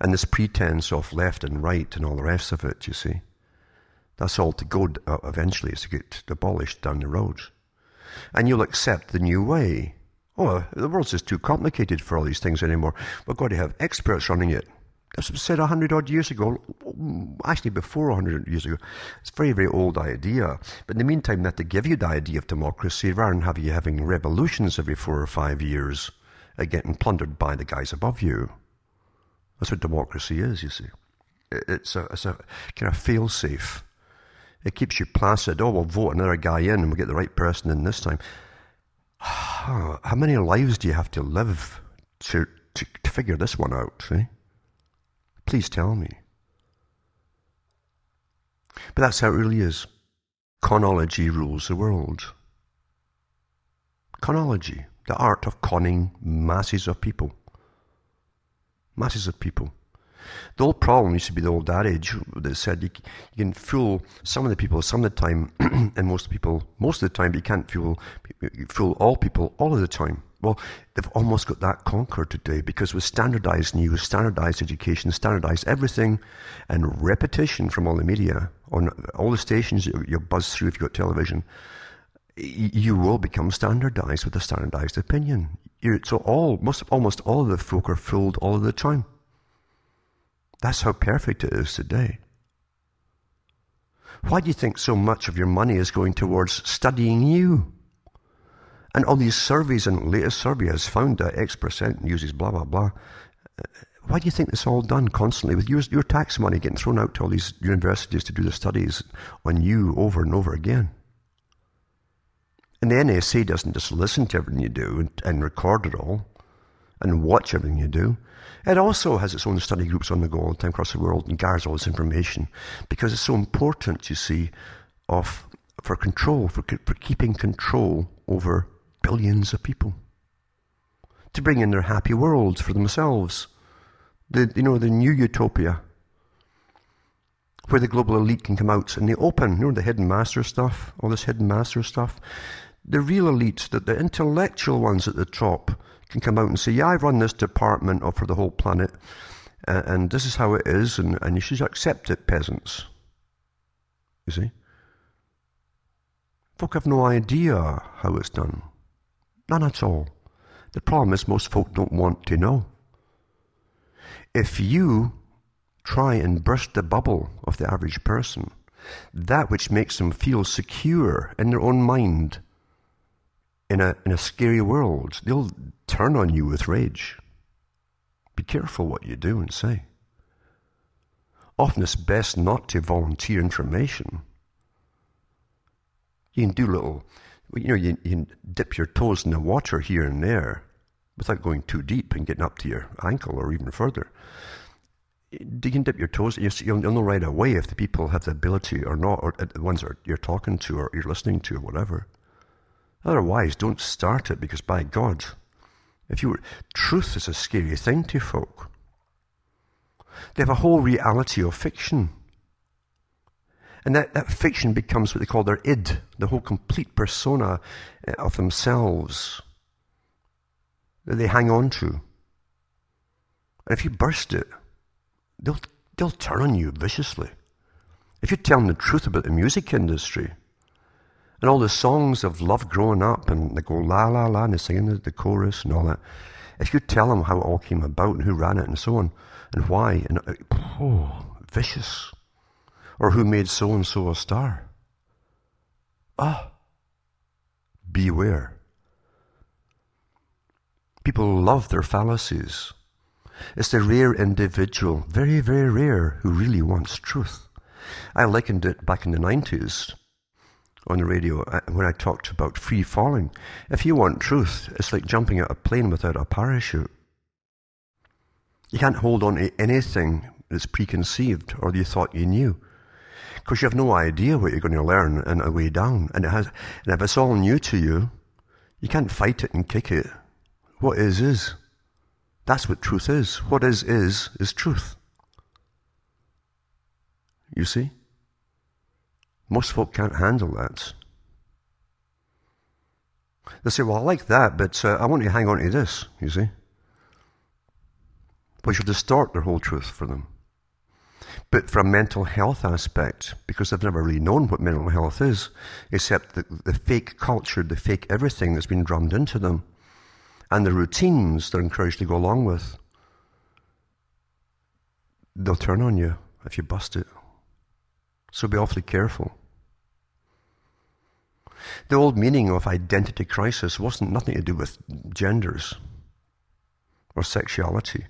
And this pretense of left and right and all the rest of it, you see. That's all to go uh, eventually, is to get abolished down the road. And you'll accept the new way. Oh, the world's just too complicated for all these things anymore. We've got to have experts running it. This was said a hundred odd years ago, actually before a hundred years ago. It's a very, very old idea. But in the meantime, that to give you the idea of democracy, rather than have you having revolutions every four or five years, uh, getting plundered by the guys above you. That's what democracy is, you see. It's a, it's a kind of fail-safe. It keeps you placid. Oh, we'll vote another guy in and we'll get the right person in this time. How many lives do you have to live to, to, to figure this one out, see? Please tell me. But that's how it really is. Conology rules the world. Conology, the art of conning masses of people. Masses of people. The old problem used to be the old adage that said you, you can fool some of the people some of the time, and most people most of the time, but you can't fool, fool all people all of the time. Well, they've almost got that conquered today because with standardized news, standardized education, standardized everything, and repetition from all the media on all the stations you, buzz through if you've got television, you will become standardized with a standardized opinion. So all, most, almost all of the folk are fooled all of the time. That's how perfect it is today. Why do you think so much of your money is going towards studying you? And all these surveys and latest survey has found that X percent uses blah, blah, blah. Uh, why do you think it's all done constantly with your, your tax money getting thrown out to all these universities to do the studies on you over and over again? And the NSA doesn't just listen to everything you do and, and record it all and watch everything you do. It also has its own study groups on the go all the time across the world and gathers all this information because it's so important, you see, of for control, for, for keeping control over billions of people. To bring in their happy worlds for themselves. The, you know, the new utopia where the global elite can come out in the open, you know, the hidden master stuff, all this hidden master stuff. The real elite, the, the intellectual ones at the top, can come out and say, yeah, I run this department for the whole planet, uh, and this is how it is, and, and you should accept it, peasants. You see? Folk have no idea how it's done. None at all. The problem is most folk don't want to know. If you try and burst the bubble of the average person, that which makes them feel secure in their own mind, in a, in a scary world, they'll turn on you with rage. Be careful what you do and say. Often it's best not to volunteer information. You can do little you know, you, you can dip your toes in the water here and there without going too deep and getting up to your ankle or even further. You can dip your toes, you'll, you'll know right away if the people have the ability or not, or uh, the ones that you're talking to or you're listening to or whatever. Otherwise, don't start it because by God, if you were, truth is a scary thing to folk. They have a whole reality of fiction. And that, that fiction becomes what they call their id, the whole complete persona uh, of themselves that they hang on to. And if you burst it, they'll, they'll turn on you viciously. If you tell them the truth about the music industry and all the songs of love growing up and they go la la la and they're singing the, the chorus and all that, if you tell them how it all came about and who ran it and so on and why, and oh, vicious. Or who made so and so a star? Ah, beware. People love their fallacies. It's the rare individual, very, very rare, who really wants truth. I likened it back in the 90s on the radio uh, when I talked about free falling. If you want truth, it's like jumping out of a plane without a parachute. You can't hold on to anything that's preconceived or you thought you knew because you have no idea what you're going to learn on the way down. And it has, and if it's all new to you, you can't fight it and kick it. What is, is. That's what truth is. What is, is, is truth. You see? Most folk can't handle that. They say, well, I like that, but uh, I want to hang on to this, you see? But you distort the whole truth for them. But from mental health aspect, because they've never really known what mental health is, except the, the fake culture, the fake everything that's been drummed into them, and the routines they're encouraged to go along with, they'll turn on you if you bust it. So be awfully careful. The old meaning of identity crisis wasn't nothing to do with genders or sexuality.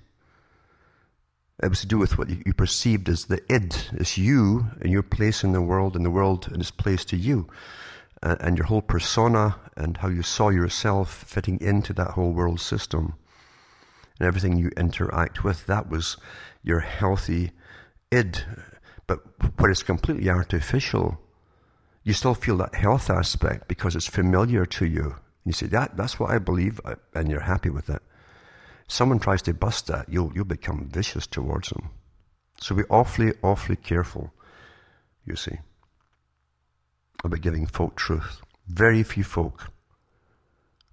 It was to do with what you perceived as the id, as you and your place in the world, and the world and its place to you, uh, and your whole persona and how you saw yourself fitting into that whole world system, and everything you interact with. That was your healthy id. But where it's completely artificial, you still feel that health aspect because it's familiar to you. You say, that, that's what I believe, and you're happy with it someone tries to bust that, you'll, you'll become vicious towards them. So be awfully, awfully careful, you see, about giving folk truth. Very few folk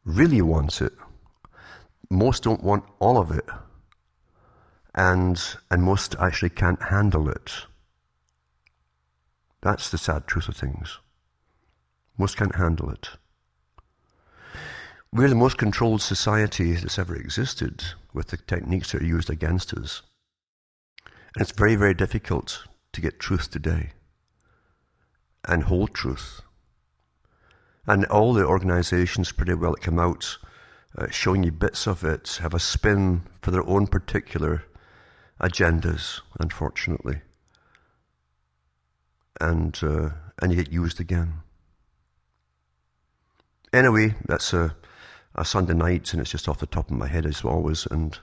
really want it. Most don't want all of it. And, and most actually can't handle it. That's the sad truth of things. Most can't handle it. We're the most controlled society that's ever existed with the techniques that are used against us. And it's very, very difficult to get truth today and hold truth. And all the organizations pretty well that come out uh, showing you bits of it have a spin for their own particular agendas, unfortunately. And, uh, and you get used again. Anyway, that's a, a Sunday night, and it's just off the top of my head as always, and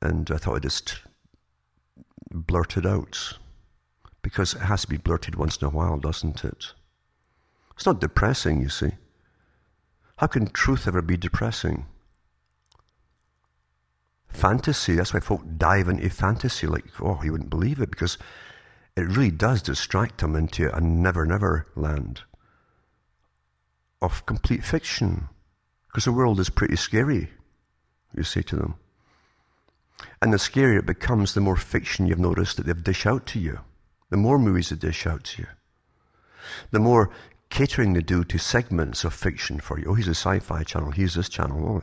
and I thought I'd just blurt it out. Because it has to be blurted once in a while, doesn't it? It's not depressing, you see. How can truth ever be depressing? Fantasy, that's why folk dive into fantasy like, oh, you wouldn't believe it, because it really does distract them into a never, never land of complete fiction. Because the world is pretty scary, you say to them. And the scarier it becomes, the more fiction you've noticed that they've dished out to you. The more movies they dish out to you. The more catering they do to segments of fiction for you. Oh, he's a sci-fi channel. He's this channel. Oh,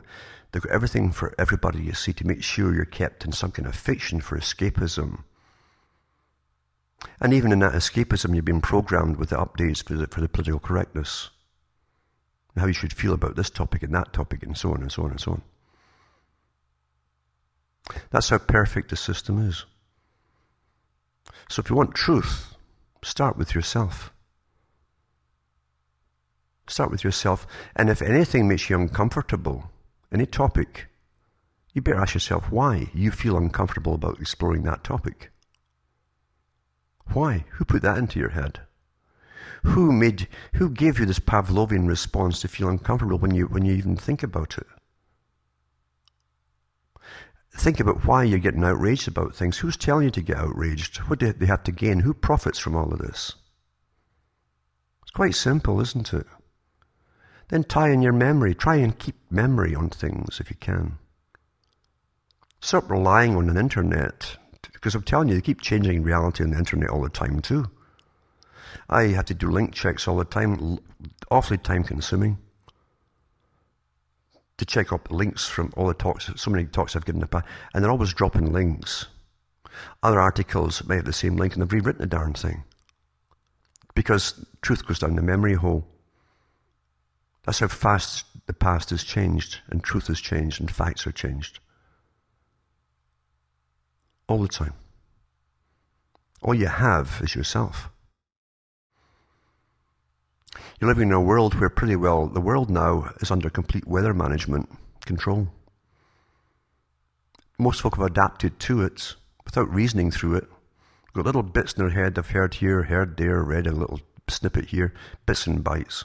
they've got everything for everybody, you see, to make sure you're kept in some kind of fiction for escapism. And even in that escapism, you've been programmed with the updates for the, for the political correctness. How you should feel about this topic and that topic and so on and so on and so on. That's how perfect the system is. So if you want truth, start with yourself. Start with yourself. And if anything makes you uncomfortable, any topic, you better ask yourself why you feel uncomfortable about exploring that topic. Why? Who put that into your head? Who made who gave you this Pavlovian response to feel uncomfortable when you when you even think about it? Think about why you're getting outraged about things. Who's telling you to get outraged? What do they have to gain? Who profits from all of this? It's quite simple, isn't it? Then tie in your memory. Try and keep memory on things if you can. Stop relying on an internet. Because I'm telling you, they keep changing reality on the internet all the time too. I have to do link checks all the time, awfully time consuming to check up links from all the talks, so many talks I've given the past, and they're always dropping links. Other articles may have the same link and they've rewritten the darn thing. Because truth goes down the memory hole. That's how fast the past has changed, and truth has changed, and facts are changed. All the time. All you have is yourself. You're living in a world where pretty well the world now is under complete weather management control. Most folk have adapted to it without reasoning through it. Got little bits in their head they've heard here, heard there, read a little snippet here, bits and bytes.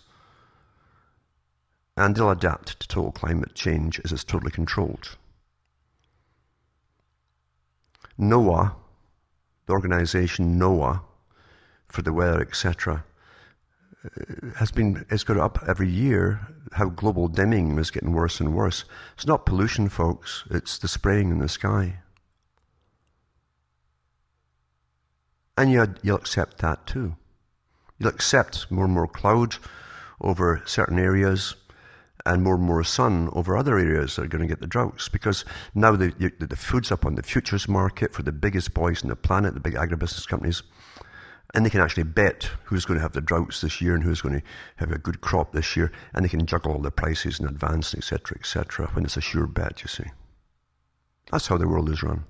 And they'll adapt to total climate change as it's totally controlled. NOAA, the organization NOAA, for the weather, etc., has been it's got up every year how global dimming is getting worse and worse. It's not pollution, folks, it's the spraying in the sky. And you, you'll accept that too. You'll accept more and more cloud over certain areas and more and more sun over other areas that are going to get the droughts because now the, the, the food's up on the futures market for the biggest boys on the planet, the big agribusiness companies. And they can actually bet who's going to have the droughts this year and who's going to have a good crop this year. And they can juggle all the prices in advance, etc., etc., when it's a sure bet, you see. That's how the world is run.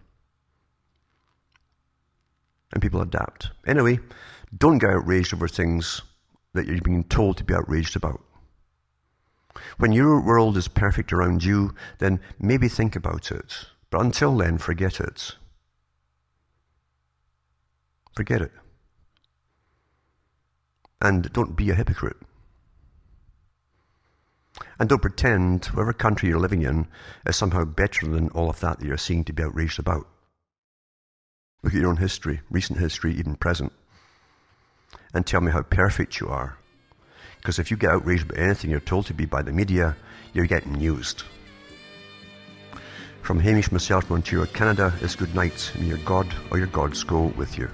And people adapt. Anyway, don't get outraged over things that you're being told to be outraged about. When your world is perfect around you, then maybe think about it. But until then, forget it. Forget it. And don't be a hypocrite. And don't pretend whatever country you're living in is somehow better than all of that that you're seeing to be outraged about. Look at your own history, recent history, even present, and tell me how perfect you are. Because if you get outraged by anything you're told to be by the media, you're getting used. From Hamish, myself, Montreal, Canada, it's good night. May your God or your gods go with you.